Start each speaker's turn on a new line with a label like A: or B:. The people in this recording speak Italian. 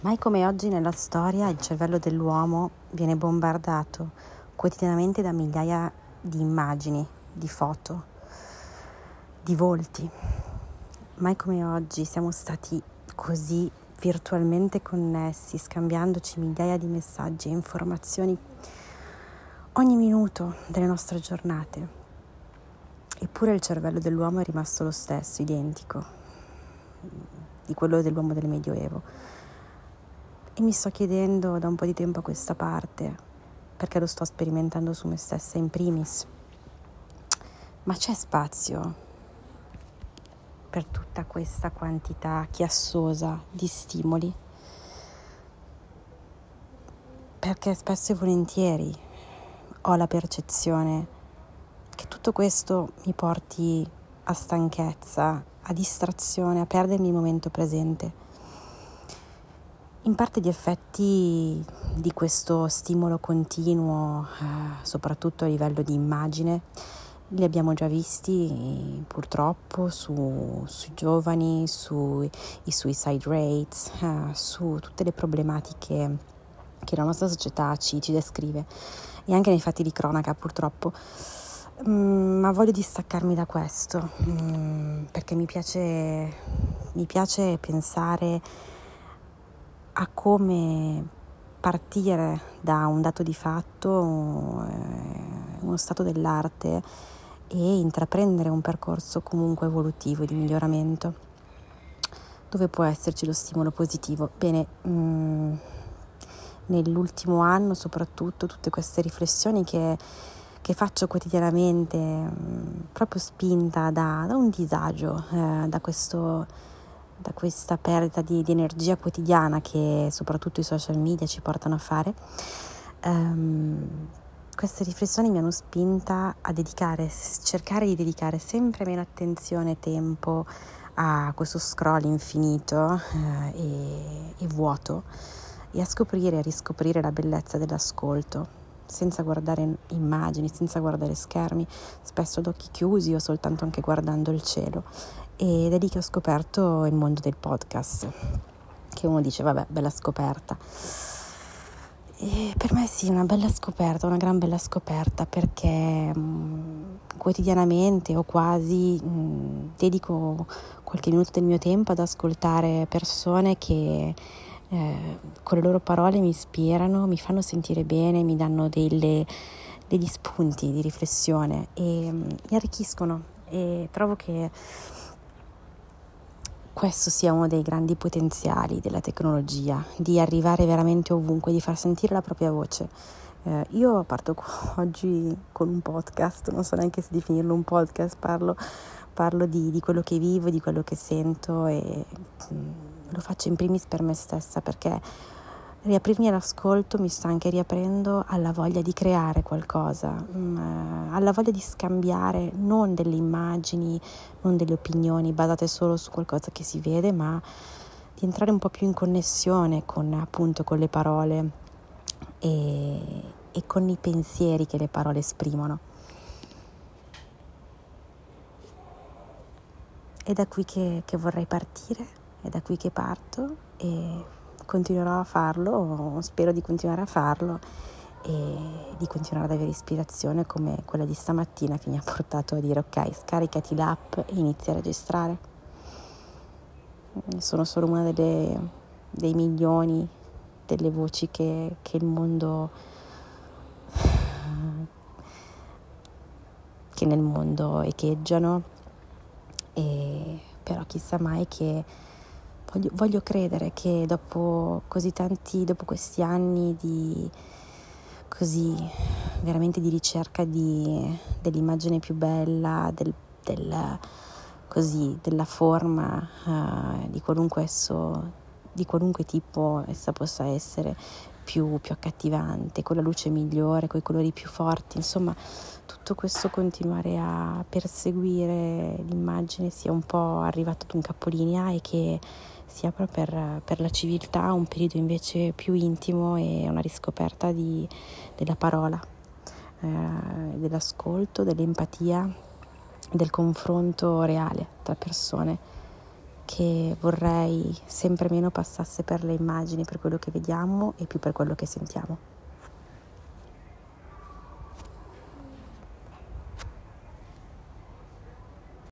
A: Mai come oggi nella storia il cervello dell'uomo viene bombardato quotidianamente da migliaia di immagini, di foto, di volti. Mai come oggi siamo stati così virtualmente connessi, scambiandoci migliaia di messaggi e informazioni ogni minuto delle nostre giornate. Eppure il cervello dell'uomo è rimasto lo stesso, identico, di quello dell'uomo del Medioevo e mi sto chiedendo da un po' di tempo a questa parte, perché lo sto sperimentando su me stessa in primis, ma c'è spazio per tutta questa quantità chiassosa di stimoli? Perché spesso e volentieri ho la percezione che tutto questo mi porti a stanchezza, a distrazione, a perdermi il momento presente in parte gli effetti di questo stimolo continuo, eh, soprattutto a livello di immagine, li abbiamo già visti purtroppo su, sui giovani, sui suicide rates, eh, su tutte le problematiche che la nostra società ci, ci descrive e anche nei fatti di cronaca purtroppo. Mm, ma voglio distaccarmi da questo mm, perché mi piace, mi piace pensare a come partire da un dato di fatto, eh, uno stato dell'arte e intraprendere un percorso comunque evolutivo di miglioramento dove può esserci lo stimolo positivo. Bene, mh, mm, nell'ultimo anno soprattutto tutte queste riflessioni che, che faccio quotidianamente, mh, mm, proprio spinta da, da un disagio, eh, da questo da questa perdita di, di, energia quotidiana che soprattutto i social media ci portano a fare, um, queste riflessioni mi hanno spinta a dedicare, cercare di dedicare sempre meno attenzione e tempo a questo scroll infinito eh, e, e vuoto e a scoprire e riscoprire la bellezza dell'ascolto senza guardare immagini, senza guardare schermi, spesso ad occhi chiusi o soltanto anche guardando il cielo ed è lì che ho scoperto il mondo del podcast, che uno dice vabbè, bella scoperta. E per me sì, una bella scoperta, una gran bella scoperta perché mh, mm, quotidianamente o quasi mh, mm, dedico qualche minuto del mio tempo ad ascoltare persone che eh, con le loro parole mi ispirano, mi fanno sentire bene, mi danno delle, degli spunti di riflessione e mh, mm, mi arricchiscono e trovo che questo sia uno dei grandi potenziali della tecnologia, di arrivare veramente ovunque, di far sentire la propria voce. Eh, io parto oggi con un podcast, non so neanche se definirlo un podcast, parlo, parlo di, di, quello che vivo, di quello che sento e mh, mm, lo faccio in primis per me stessa perché riaprirmi all'ascolto mi sta anche riaprendo alla voglia di creare qualcosa, mm, alla voglia di scambiare non delle immagini, non delle opinioni basate solo su qualcosa che si vede, ma di entrare un po' più in connessione con appunto con le parole e, e con i pensieri che le parole esprimono. È da qui che, che vorrei partire, è da qui che parto e continuerò a farlo, spero di continuare a farlo e di continuare ad avere ispirazione come quella di stamattina che mi ha portato a dire ok, scaricati l'app e inizia a registrare. Sono solo una delle, dei milioni delle voci che, che il mondo che nel mondo echeggiano e però chissà mai che voglio, voglio credere che dopo così tanti, dopo questi anni di così veramente di ricerca di, dell'immagine più bella, del, del, così, della forma uh, di qualunque esso, di qualunque tipo essa possa essere più, più accattivante, con la luce migliore, con i colori più forti, insomma tutto questo continuare a perseguire l'immagine sia un po' arrivato ad un capolinea e che si apra per, per, la civiltà un periodo invece più intimo e una riscoperta di, della parola, eh, dell'ascolto, dell'empatia, del confronto reale tra persone che vorrei sempre meno passasse per le immagini, per quello che vediamo e più per quello che sentiamo.